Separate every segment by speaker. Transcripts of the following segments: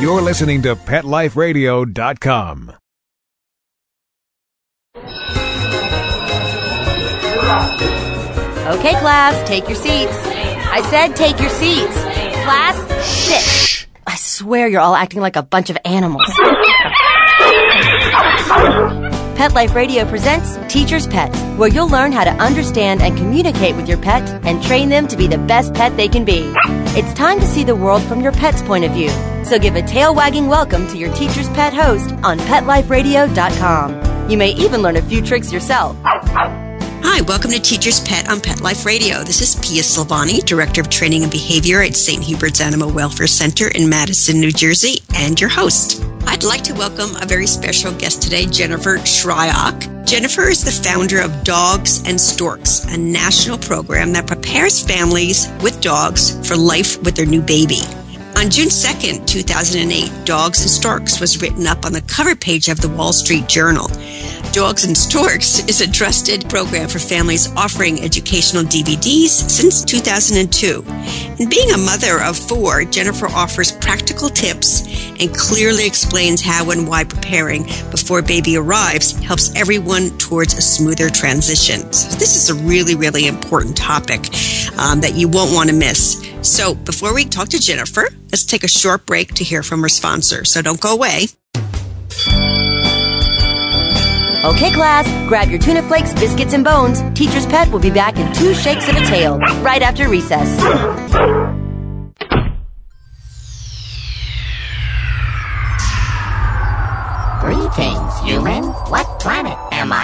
Speaker 1: You're listening to PetLifeRadio.com.
Speaker 2: Okay, class, take your seats. I said take your seats. Class, sit. I swear you're all acting like a bunch of animals. Pet Life Radio presents Teacher's Pet, where you'll learn how to understand and communicate with your pet and train them to be the best pet they can be. It's time to see the world from your pet's point of view. So give a tail wagging welcome to your Teacher's Pet host on PetLifeRadio.com. You may even learn a few tricks yourself.
Speaker 3: Hi, welcome to Teacher's Pet on Pet Life Radio. This is Pia Silvani, Director of Training and Behavior at St. Hubert's Animal Welfare Center in Madison, New Jersey, and your host. I'd like to welcome a very special guest today, Jennifer Shryock. Jennifer is the founder of Dogs and Storks, a national program that prepares families with dogs for life with their new baby. On June 2nd, 2008, Dogs and Storks was written up on the cover page of the Wall Street Journal. Dogs and Storks is a trusted program for families offering educational DVDs since 2002. And being a mother of four, Jennifer offers practical tips and clearly explains how and why preparing before baby arrives helps everyone towards a smoother transition. So this is a really, really important topic um, that you won't want to miss. So before we talk to Jennifer, let's take a short break to hear from our sponsor. So don't go away.
Speaker 2: Okay, class, grab your tuna flakes, biscuits, and bones. Teacher's Pet will be back in two shakes of a tail right after recess.
Speaker 4: Greetings, human. What planet?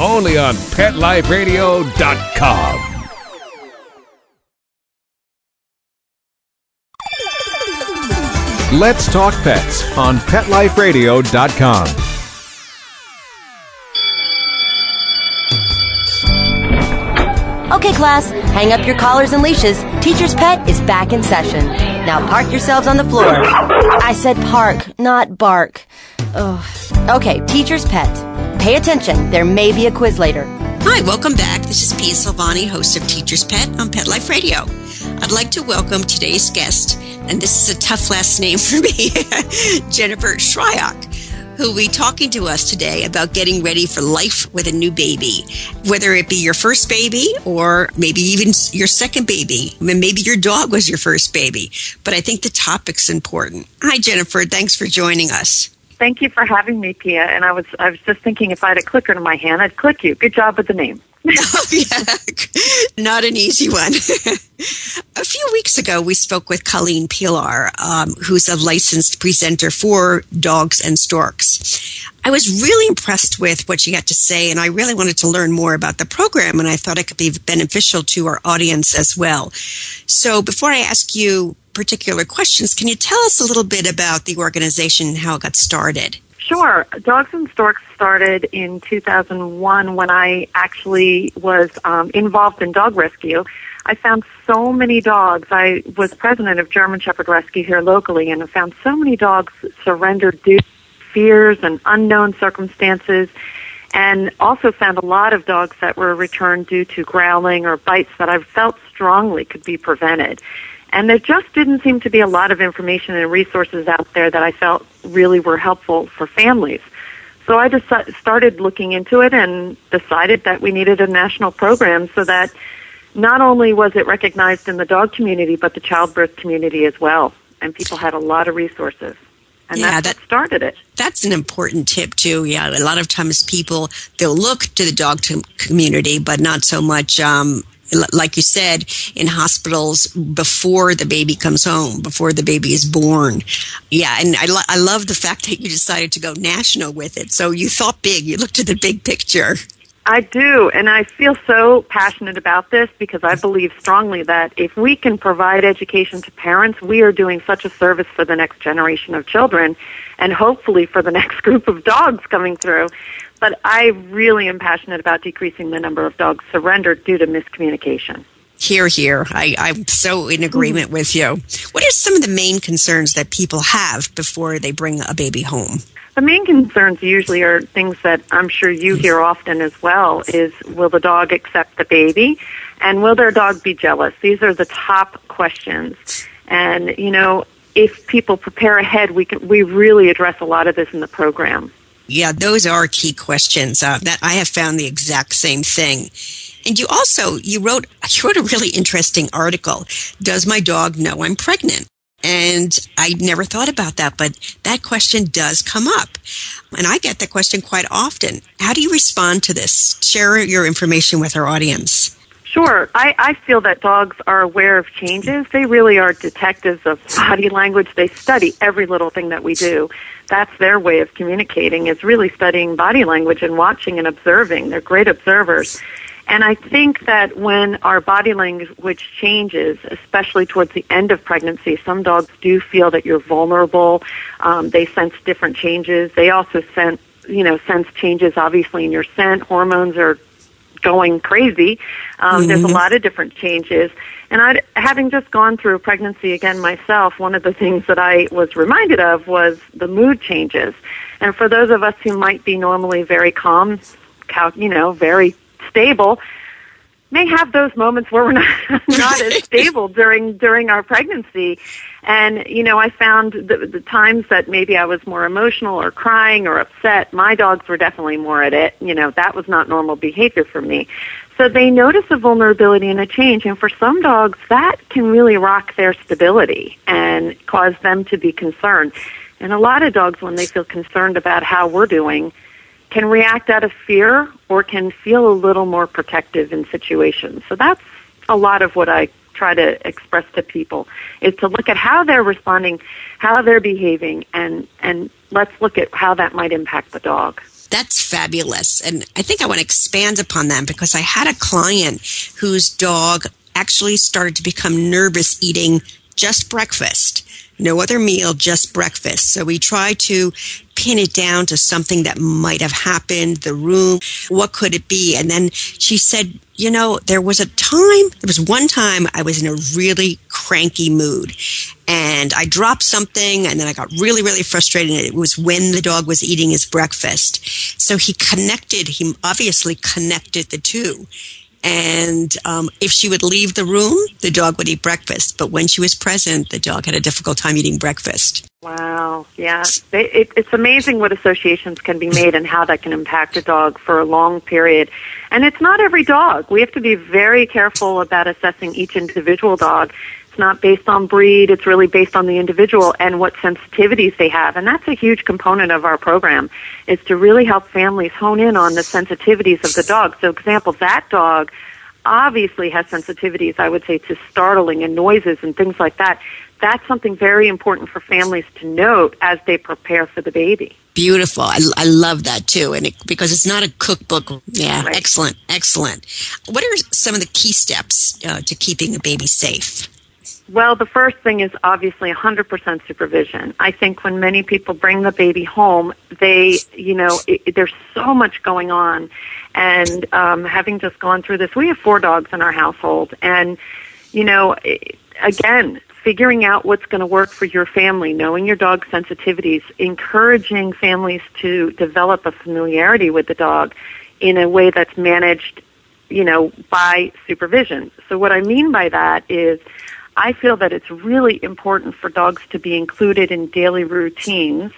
Speaker 1: Only on PetLifeRadio.com. Let's talk pets on PetLifeRadio.com.
Speaker 2: Okay, class, hang up your collars and leashes. Teacher's Pet is back in session. Now park yourselves on the floor. I said park, not bark. Ugh. Okay, Teacher's Pet. Pay attention, there may be a quiz later.
Speaker 3: Hi, welcome back. This is Pia Silvani, host of Teacher's Pet on Pet Life Radio. I'd like to welcome today's guest, and this is a tough last name for me, Jennifer Shryock, who will be talking to us today about getting ready for life with a new baby. Whether it be your first baby or maybe even your second baby. I mean, maybe your dog was your first baby. But I think the topic's important. Hi, Jennifer. Thanks for joining us.
Speaker 5: Thank you for having me, Pia. And I was I was just thinking if I had a clicker in my hand, I'd click you. Good job with the name.
Speaker 3: Oh, yeah, not an easy one. a few weeks ago, we spoke with Colleen Pelar, um, who's a licensed presenter for Dogs and Storks. I was really impressed with what she had to say, and I really wanted to learn more about the program, and I thought it could be beneficial to our audience as well. So, before I ask you particular questions, can you tell us a little bit about the organization and how it got started?
Speaker 5: Sure. Dogs and Storks started in 2001 when I actually was um, involved in dog rescue. I found so many dogs. I was president of German Shepherd Rescue here locally, and I found so many dogs surrendered due to fears and unknown circumstances and also found a lot of dogs that were returned due to growling or bites that I felt strongly could be prevented. And there just didn't seem to be a lot of information and resources out there that I felt really were helpful for families. So I just started looking into it and decided that we needed a national program so that not only was it recognized in the dog community, but the childbirth community as well. And people had a lot of resources and yeah, that's that started it.
Speaker 3: That's an important tip too. Yeah, a lot of times people they'll look to the dog community, but not so much. Um, like you said, in hospitals before the baby comes home, before the baby is born. Yeah, and I, lo- I love the fact that you decided to go national with it. So you thought big, you looked at the big picture.
Speaker 5: I do, and I feel so passionate about this because I believe strongly that if we can provide education to parents, we are doing such a service for the next generation of children and hopefully for the next group of dogs coming through. But I really am passionate about decreasing the number of dogs surrendered due to miscommunication.
Speaker 3: Hear, hear. I, I'm so in agreement with you. What are some of the main concerns that people have before they bring a baby home?
Speaker 5: The main concerns usually are things that I'm sure you hear often as well is will the dog accept the baby and will their dog be jealous? These are the top questions. And, you know, if people prepare ahead, we can, we really address a lot of this in the program.
Speaker 3: Yeah, those are key questions. Uh, that I have found the exact same thing. And you also you wrote you wrote a really interesting article. Does my dog know I'm pregnant? And I never thought about that, but that question does come up. And I get that question quite often. How do you respond to this? Share your information with our audience.
Speaker 5: Sure. I, I feel that dogs are aware of changes. They really are detectives of body language. They study every little thing that we do. That's their way of communicating is really studying body language and watching and observing. They're great observers. And I think that when our body language changes, especially towards the end of pregnancy, some dogs do feel that you're vulnerable. Um, they sense different changes. They also sense, you know, sense changes obviously in your scent. Hormones are going crazy. Um, mm-hmm. There's a lot of different changes. And I, having just gone through pregnancy again myself, one of the things that I was reminded of was the mood changes. And for those of us who might be normally very calm, you know, very stable may have those moments where we're not not as stable during during our pregnancy. And you know i found the, the times that maybe i was more emotional or crying or upset my dogs were definitely more at it. You know that was not normal behavior for me. So they notice a vulnerability and a change. And for some dogs that can really rock their stability and cause them to be concerned. And a lot of dogs when they feel concerned about how we're doing can react out of fear or can feel a little more protective in situations. So that's a lot of what I try to express to people is to look at how they're responding, how they're behaving, and, and let's look at how that might impact the dog.
Speaker 3: That's fabulous. And I think I want to expand upon that because I had a client whose dog actually started to become nervous eating just breakfast no other meal, just breakfast. So we try to pin it down to something that might have happened, the room, what could it be? And then she said, you know, there was a time, there was one time I was in a really cranky mood and I dropped something and then I got really, really frustrated. It was when the dog was eating his breakfast. So he connected, he obviously connected the two. And um, if she would leave the room, the dog would eat breakfast. But when she was present, the dog had a difficult time eating breakfast.
Speaker 5: Wow. Yeah. It, it, it's amazing what associations can be made and how that can impact a dog for a long period. And it's not every dog. We have to be very careful about assessing each individual dog. It's not based on breed. It's really based on the individual and what sensitivities they have. And that's a huge component of our program is to really help families hone in on the sensitivities of the dog. So for example, that dog obviously has sensitivities, I would say, to startling and noises and things like that. That's something very important for families to note as they prepare for the baby.
Speaker 3: Beautiful. I, I love that too. And it, because it's not a cookbook. Yeah. Right. Excellent. Excellent. What are some of the key steps uh, to keeping a baby safe?
Speaker 5: Well, the first thing is obviously 100% supervision. I think when many people bring the baby home, they, you know, it, there's so much going on. And um, having just gone through this, we have four dogs in our household. And, you know, again, figuring out what's going to work for your family, knowing your dog's sensitivities, encouraging families to develop a familiarity with the dog in a way that's managed, you know, by supervision. So what I mean by that is I feel that it's really important for dogs to be included in daily routines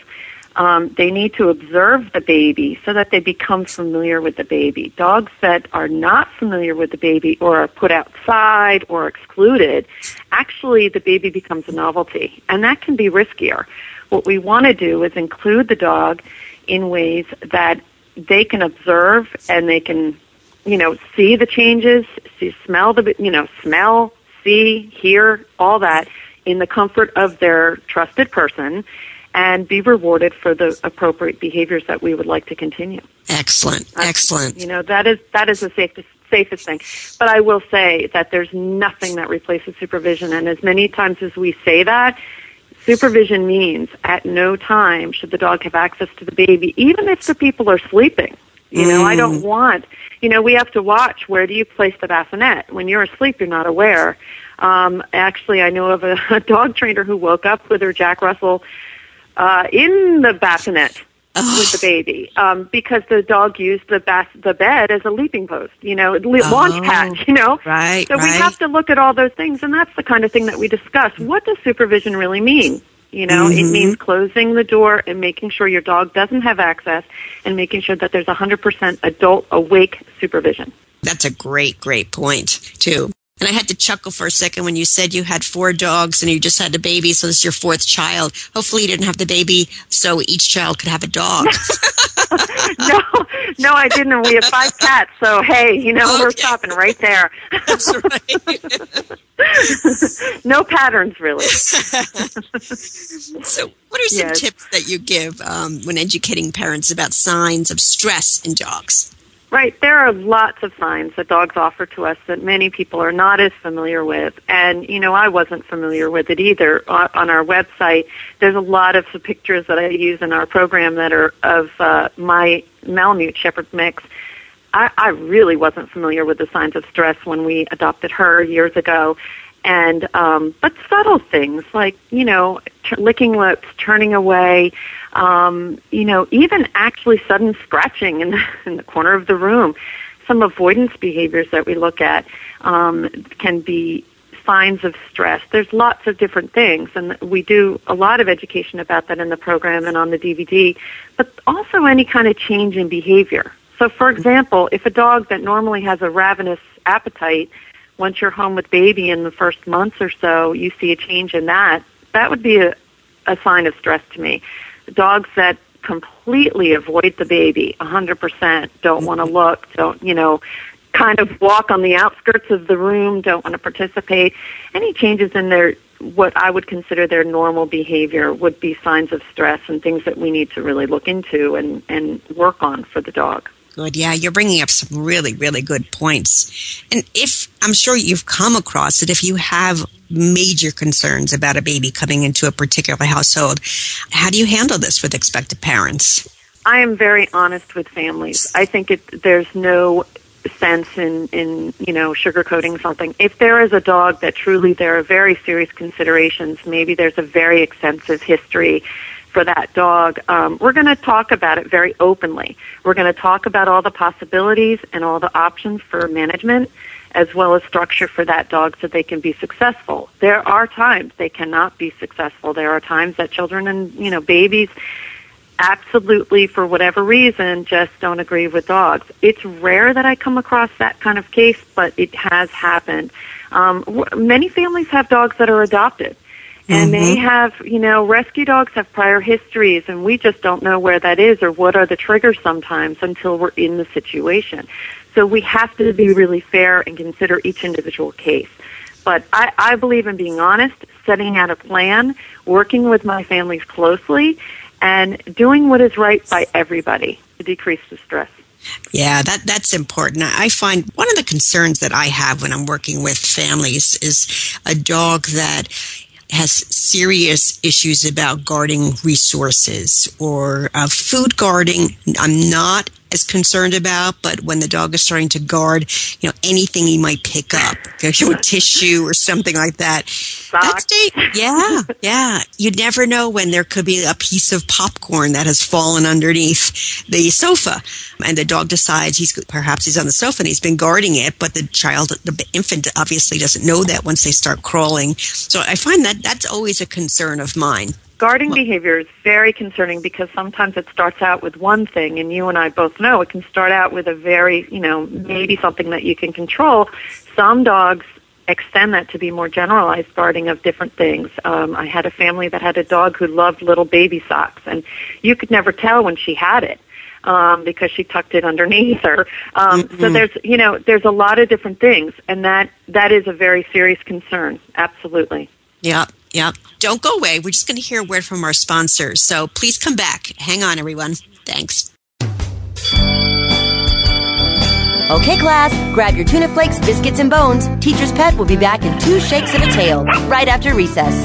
Speaker 5: um, they need to observe the baby so that they become familiar with the baby. Dogs that are not familiar with the baby or are put outside or excluded, actually the baby becomes a novelty, and that can be riskier. What we want to do is include the dog in ways that they can observe and they can, you know, see the changes, see, smell the, you know, smell, see, hear, all that in the comfort of their trusted person and be rewarded for the appropriate behaviors that we would like to continue.
Speaker 3: Excellent, uh, excellent.
Speaker 5: You know that is that is the safest safest thing. But I will say that there's nothing that replaces supervision, and as many times as we say that. Supervision means at no time should the dog have access to the baby, even if the people are sleeping. You know, mm. I don't mm. want, you know, we have to watch where do you place the bassinet. When you're asleep, you're not aware. Um, actually, I know of a, a dog trainer who woke up with her Jack Russell uh, in the bassinet with the baby um, because the dog used the bas- the bed as a leaping post, you know, li- oh, launch pad, you know.
Speaker 3: Right.
Speaker 5: So
Speaker 3: right.
Speaker 5: we have to look at all those things, and that's the kind of thing that we discuss. What does supervision really mean? You know, mm-hmm. it means closing the door and making sure your dog doesn't have access, and making sure that there's 100% adult awake supervision.
Speaker 3: That's a great, great point too. And I had to chuckle for a second when you said you had four dogs and you just had a baby, so this is your fourth child. Hopefully, you didn't have the baby so each child could have a dog.
Speaker 5: no, no, I didn't. We have five cats, so hey, you know okay. we're stopping right there.
Speaker 3: That's right.
Speaker 5: no patterns, really.
Speaker 3: so, what are some yes. tips that you give um, when educating parents about signs of stress in dogs?
Speaker 5: Right. There are lots of signs that dogs offer to us that many people are not as familiar with. And, you know, I wasn't familiar with it either. On our website, there's a lot of the pictures that I use in our program that are of uh, my Malamute Shepherd mix. I, I really wasn't familiar with the signs of stress when we adopted her years ago. And, um, but subtle things like, you know, licking lips, turning away, um, you know, even actually sudden scratching in the, in the corner of the room. Some avoidance behaviors that we look at um, can be signs of stress. There's lots of different things, and we do a lot of education about that in the program and on the DVD, but also any kind of change in behavior. So, for example, if a dog that normally has a ravenous appetite, once you're home with baby in the first months or so, you see a change in that, that would be a, a sign of stress to me dogs that completely avoid the baby 100% don't want to mm-hmm. look don't you know kind of walk on the outskirts of the room don't want to participate any changes in their what i would consider their normal behavior would be signs of stress and things that we need to really look into and and work on for the dog
Speaker 3: good. Yeah, you're bringing up some really, really good points. And if I'm sure you've come across it, if you have major concerns about a baby coming into a particular household, how do you handle this with expectant parents?
Speaker 5: I am very honest with families. I think it, there's no sense in, in, you know, sugarcoating something. If there is a dog that truly there are very serious considerations, maybe there's a very extensive history for that dog, um, we're going to talk about it very openly. We're going to talk about all the possibilities and all the options for management as well as structure for that dog so they can be successful. There are times they cannot be successful. There are times that children and, you know, babies absolutely for whatever reason just don't agree with dogs. It's rare that I come across that kind of case, but it has happened. Um, many families have dogs that are adopted and mm-hmm. they have, you know, rescue dogs have prior histories and we just don't know where that is or what are the triggers sometimes until we're in the situation. So we have to be really fair and consider each individual case. But I, I believe in being honest, setting out a plan, working with my families closely, and doing what is right by everybody to decrease the stress.
Speaker 3: Yeah, that that's important. I find one of the concerns that I have when I'm working with families is a dog that has serious issues about guarding resources or uh, food guarding. I'm not as concerned about, but when the dog is starting to guard, you know, anything he might pick up, you know, tissue or something like that.
Speaker 5: Socks.
Speaker 3: That's yeah, yeah. You never know when there could be a piece of popcorn that has fallen underneath the sofa, and the dog decides he's perhaps he's on the sofa and he's been guarding it, but the child, the infant, obviously doesn't know that once they start crawling. So I find that that's always a concern of mine.
Speaker 5: Guarding behavior is very concerning because sometimes it starts out with one thing, and you and I both know it can start out with a very, you know, maybe something that you can control. Some dogs extend that to be more generalized guarding of different things. Um, I had a family that had a dog who loved little baby socks, and you could never tell when she had it um, because she tucked it underneath her. Um,
Speaker 3: Mm-hmm.
Speaker 5: So there's, you know, there's a lot of different things, and that that is a very serious concern. Absolutely.
Speaker 3: Yep, yep. Don't go away. We're just going to hear a word from our sponsors. So please come back. Hang on, everyone. Thanks.
Speaker 2: Okay, class, grab your tuna flakes, biscuits, and bones. Teacher's Pet will be back in two shakes of a tail right after recess.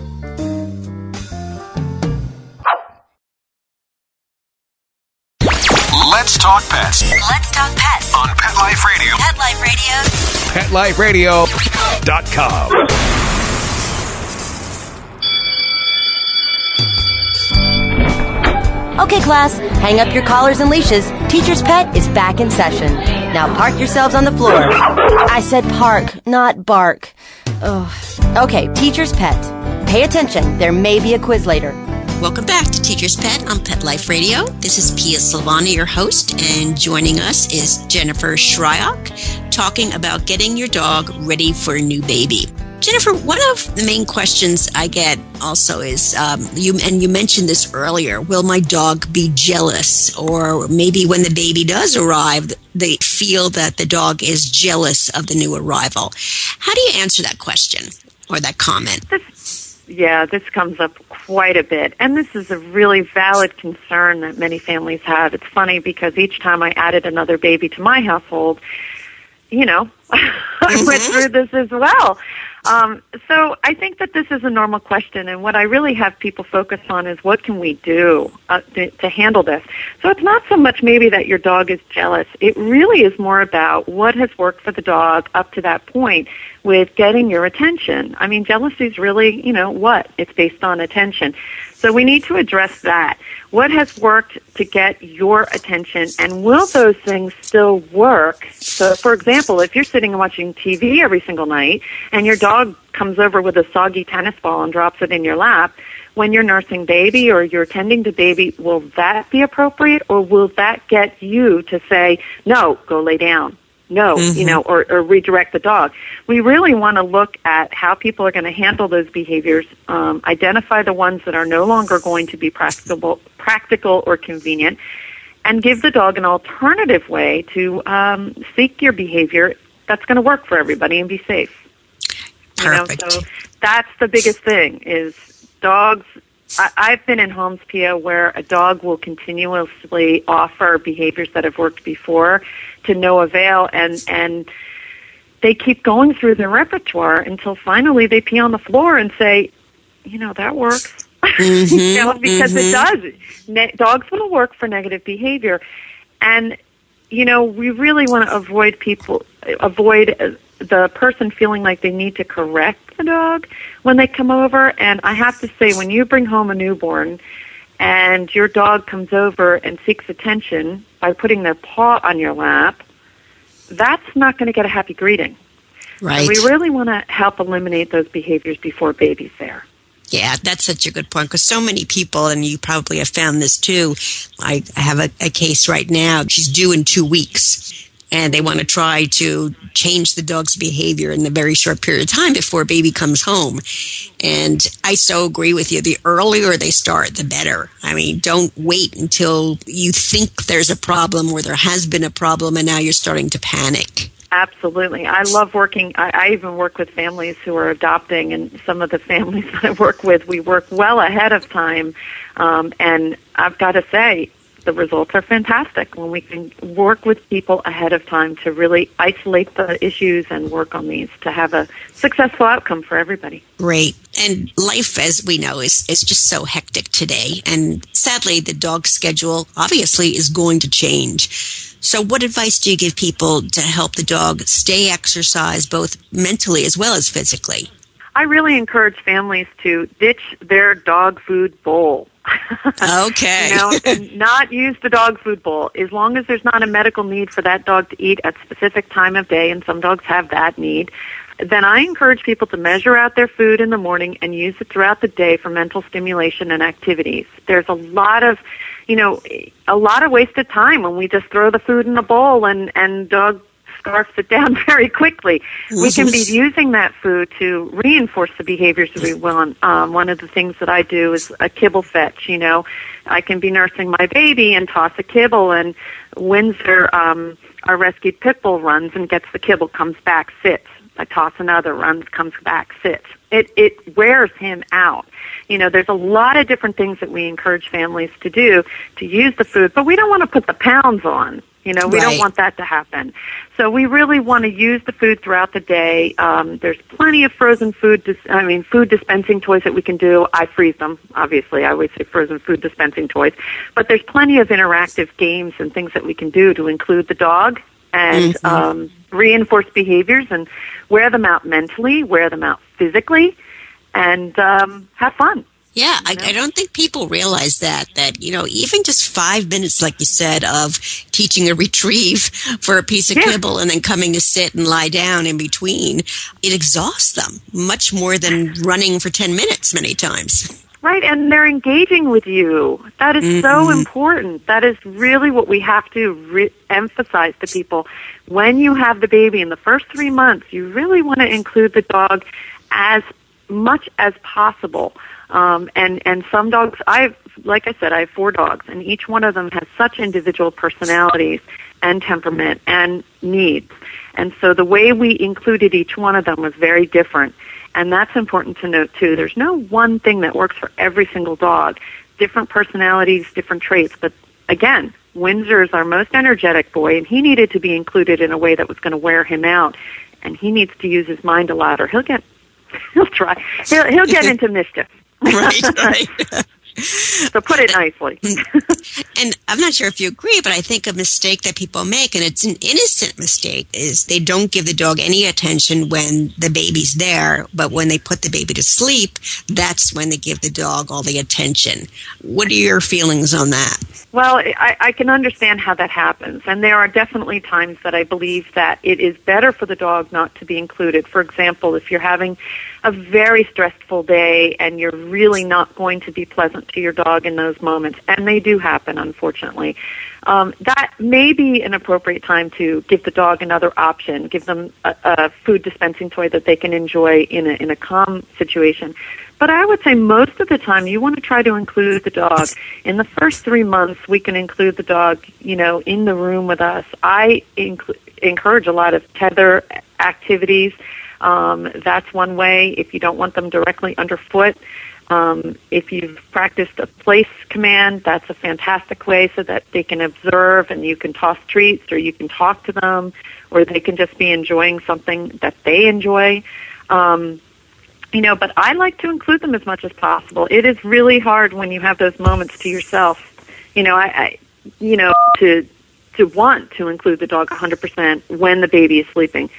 Speaker 1: PetLifeRadio.com.
Speaker 2: Okay, class, hang up your collars and leashes. Teacher's Pet is back in session. Now park yourselves on the floor. I said park, not bark. Ugh. Okay, Teacher's Pet. Pay attention, there may be a quiz later.
Speaker 3: Welcome back to Teacher's Pet on Pet Life Radio. This is Pia Silvani, your host, and joining us is Jennifer Shryock, talking about getting your dog ready for a new baby. Jennifer, one of the main questions I get also is um, you, and you mentioned this earlier. Will my dog be jealous, or maybe when the baby does arrive, they feel that the dog is jealous of the new arrival? How do you answer that question or that comment?
Speaker 5: Yeah, this comes up quite a bit. And this is a really valid concern that many families have. It's funny because each time I added another baby to my household, you know, I went mm-hmm. through this as well. Um, so I think that this is a normal question, and what I really have people focus on is what can we do uh, to, to handle this. So it's not so much maybe that your dog is jealous. It really is more about what has worked for the dog up to that point with getting your attention. I mean, jealousy is really, you know, what? It's based on attention. So we need to address that. What has worked to get your attention and will those things still work? So for example, if you're sitting and watching TV every single night and your dog comes over with a soggy tennis ball and drops it in your lap, when you're nursing baby or you're tending to baby, will that be appropriate or will that get you to say, no, go lay down? No, you know, or, or redirect the dog. We really want to look at how people are going to handle those behaviors, um, identify the ones that are no longer going to be practicable, practical or convenient, and give the dog an alternative way to um, seek your behavior that's going to work for everybody and be safe.
Speaker 3: Perfect.
Speaker 5: You know, so that's the biggest thing is dogs. I, I've been in homes, Pia, where a dog will continuously offer behaviors that have worked before to no avail, and and they keep going through their repertoire until finally they pee on the floor and say, you know, that works.
Speaker 3: Mm-hmm,
Speaker 5: you know, because it does. Ne- dogs will work for negative behavior, and you know, we really want to avoid people avoid uh, the person feeling like they need to correct the dog when they come over. And I have to say, when you bring home a newborn and your dog comes over and seeks attention by putting their paw on your lap, that's not going to get a happy greeting.
Speaker 3: Right.
Speaker 5: We really want to help eliminate those behaviors before baby's there.
Speaker 3: Yeah, that's such a good point because so many people, and you probably have found this too. I I have a, a case right now. She's due in two weeks, and they want to try to change the dog's behavior in a very short period of time before baby comes home. And I so agree with you. The earlier they start, the better. I mean, don't wait until you think there's a problem or there has been a problem and now you're starting to panic.
Speaker 5: Absolutely. I love working. I, I even work with families who are adopting, and some of the families that I work with, we work well ahead of time. Um, and I've got to say, the results are fantastic when we can work with people ahead of time to really isolate the issues and work on these to have a successful outcome for everybody.
Speaker 3: Great. And life, as we know, is, is just so hectic today. And sadly, the dog schedule obviously is going to change. So, what advice do you give people to help the dog stay exercised both mentally as well as physically?
Speaker 5: I really encourage families to ditch their dog food bowl.
Speaker 3: Okay.
Speaker 5: you know, not use the dog food bowl as long as there's not a medical need for that dog to eat at a specific time of day, and some dogs have that need. Then I encourage people to measure out their food in the morning and use it throughout the day for mental stimulation and activities. There's a lot of, you know, a lot of wasted time when we just throw the food in the bowl and and dog scarfs it down very quickly. We can be using that food to reinforce the behaviors that we want. Um, one of the things that I do is a kibble fetch. You know, I can be nursing my baby and toss a kibble, and Windsor, um, our rescued pit bull, runs and gets the kibble, comes back, sits. I toss another, runs, comes back, sits. It it wears him out. You know, there's a lot of different things that we encourage families to do to use the food, but we don't want to put the pounds on. You know, we
Speaker 3: Right.
Speaker 5: don't want that to happen. So we really want to use the food throughout the day. Um, there's plenty of frozen food, dis- I mean, food dispensing toys that we can do. I freeze them, obviously. I always say frozen food dispensing toys. But there's plenty of interactive games and things that we can do to include the dog and um, reinforce behaviors and wear them out mentally, wear them out physically, and um, have fun.
Speaker 3: Yeah, I, I don't think people realize that, that, you know, even just five minutes, like you said, of teaching a retrieve for a piece of
Speaker 5: Yeah.
Speaker 3: kibble and then coming to sit and lie down in between, it exhausts them much more than running for 10 minutes many times.
Speaker 5: Right, and they're engaging with you. That is so mm-hmm. important. That is really what we have to re- emphasize to people. When you have the baby in the first three months, you really want to include the dog as much as possible. Um, and and some dogs, I like I said, I have four dogs, and each one of them has such individual personalities and temperament and needs. And so the way we included each one of them was very different. And that's important to note too. There's no one thing that works for every single dog. Different personalities, different traits. But again, Windsor is our most energetic boy, and he needed to be included in a way that was going to wear him out. And he needs to use his mind a lot, or he'll get, he'll try, he'll, he'll get into mischief.
Speaker 3: Right, right.
Speaker 5: So put it nicely.
Speaker 3: And I'm not sure if you agree, but I think a mistake that people make, and it's an innocent mistake, is they don't give the dog any attention when the baby's there, but when they put the baby to sleep, that's when they give the dog all the attention. What are your feelings on that?
Speaker 5: Well, I, I can understand how that happens, and there are definitely times that I believe that it is better for the dog not to be included. For example, if you're having a very stressful day and you're really not going to be pleasant to your dog in those moments, and they do happen, unfortunately, um, that may be an appropriate time to give the dog another option, give them a, a food dispensing toy that they can enjoy in a, in a calm situation. but I would say most of the time you want to try to include the dog. In the first three months, we can include the dog, you know, in the room with us. I inc- encourage a lot of tether activities. Um, that's one way. If you don't want them directly underfoot, um, if you've practiced a place command, that's a fantastic way so that they can observe and you can toss treats or you can talk to them or they can just be enjoying something that they enjoy. Um, you know, but I like to include them as much as possible. It is really hard when you have those moments to yourself. You know, I, I you know, to to want to include the dog 100% when the baby is sleeping.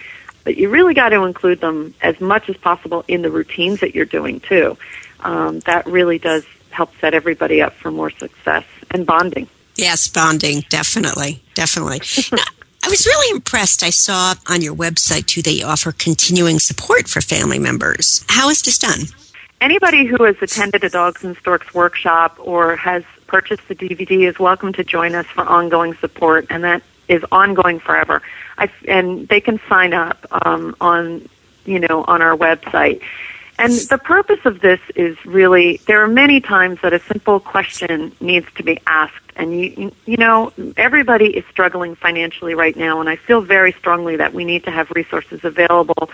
Speaker 5: But you really got to include them as much as possible in the routines that you're doing too um, that really does help set everybody up for more success and bonding.
Speaker 3: Yes, bonding, definitely, definitely. now, I was really impressed. I saw on your website too they offer continuing support for family members. How is this done?
Speaker 5: Anybody who has attended a Dogs and Storks workshop or has purchased the DVD is welcome to join us for ongoing support, and that is ongoing forever. I, and they can sign up um, on, you know, on our website. And the purpose of this is really there are many times that a simple question needs to be asked. And you you know everybody is struggling financially right now. And I feel very strongly that we need to have resources available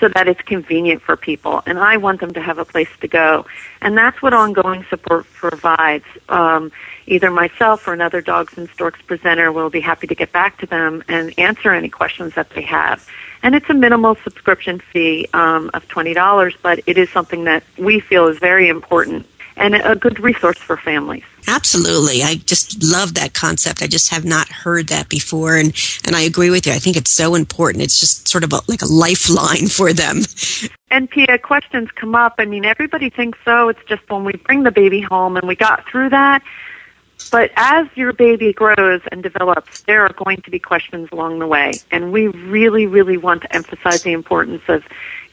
Speaker 5: so that it's convenient for people. And I want them to have a place to go. And that's what ongoing support provides. Um, either myself or another dogs and storks presenter will be happy to get back to them and answer any questions that they have and it's a minimal subscription fee um, of twenty dollars, but it is something that we feel is very important and a good resource for families.
Speaker 3: Absolutely. I just love that concept. I just have not heard that before. And, and I agree with you. I think it's so important. It's just sort of a, like a lifeline for them.
Speaker 5: And Pia, questions come up. I mean, everybody thinks so. It's just when we bring the baby home and we got through that, but as your baby grows and develops, there are going to be questions along the way. And we really, really want to emphasize the importance of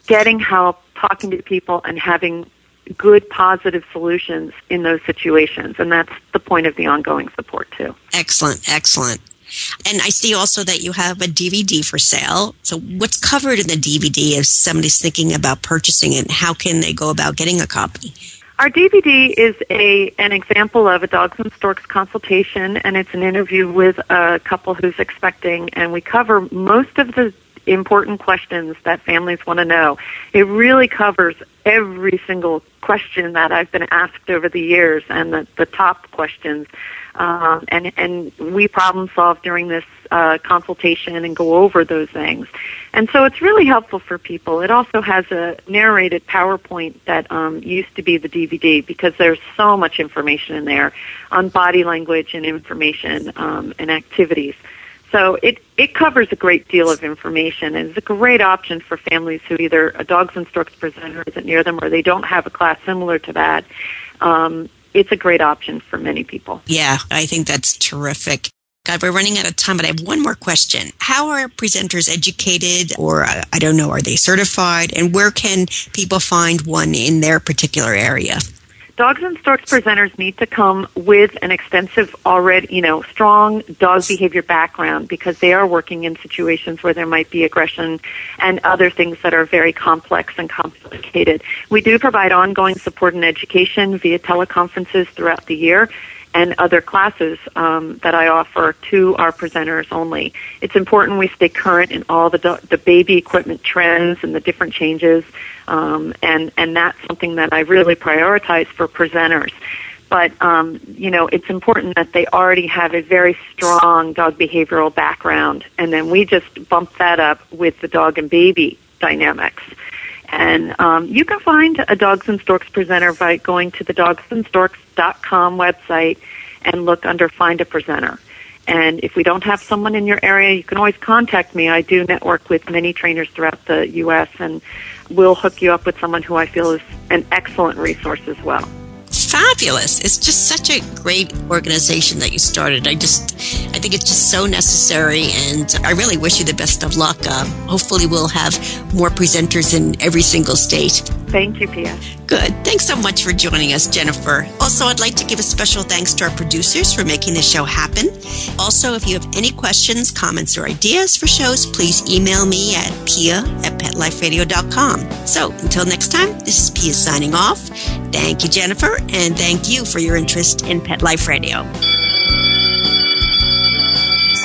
Speaker 5: getting help, talking to people, and having good, positive solutions in those situations. And that's the point of the ongoing support, too.
Speaker 3: Excellent, excellent. And I see also that you have a DVD for sale. So, what's covered in the DVD if somebody's thinking about purchasing it? How can they go about getting a copy?
Speaker 5: Our DVD is a an example of a dogs and storks consultation, and it's an interview with a couple who's expecting, and we cover most of the important questions that families want to know. It really covers every single question that I've been asked over the years, and the, the top questions um, and and we problem solve during this uh, consultation and go over those things. And so it's really helpful for people. It also has a narrated PowerPoint that um, used to be the DVD because there's so much information in there on body language and information um, and activities. So it, it covers a great deal of information and is a great option for families who either a Dogs and Storks presenter isn't near them or they don't have a class similar to that. Um, it's a great option for many people.
Speaker 3: Yeah, I think that's terrific. God, we're running out of time, but I have one more question. How are presenters educated, or uh, I don't know, are they certified? And where can people find one in their particular area?
Speaker 5: Dogs and storks presenters need to come with an extensive already, you know, strong dog behavior background because they are working in situations where there might be aggression and other things that are very complex and complicated. We do provide ongoing support and education via teleconferences throughout the year and other classes um, that I offer to our presenters only. It's important we stay current in all the the baby equipment trends and the different changes, um, and and that's something that I really prioritize for presenters. But um, you know, it's important that they already have a very strong dog behavioral background, and then we just bump that up with the dog and baby dynamics. And um, you can find a Dogs and Storks presenter by going to the dogsandstorks.com website and look under Find a Presenter. And if we don't have someone in your area, you can always contact me. I do network with many trainers throughout the U.S. and we'll hook you up with someone who I feel is an excellent resource as well
Speaker 3: fabulous. It's just such a great organization that you started. I just, I think it's just so necessary, and I really wish you the best of luck. Uh, hopefully, we'll have more presenters in every single state.
Speaker 5: Thank you, Pia.
Speaker 3: Good. Thanks so much for joining us, Jennifer. Also, I'd like to give a special thanks to our producers for making this show happen. Also, if you have any questions, comments, or ideas for shows, please email me at pia at PetLifeRadio.com. So until next time, this is Pia signing off. Thank you, Jennifer, and thank you for your interest in Pet Life Radio.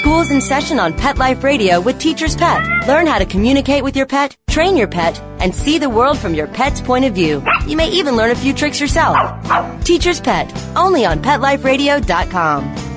Speaker 2: School's in session on Pet Life Radio with Teacher's Pet. Learn how to communicate with your pet, train your pet, and see the world from your pet's point of view. You may even learn a few tricks yourself. Teacher's Pet, only on PetLifeRadio.com.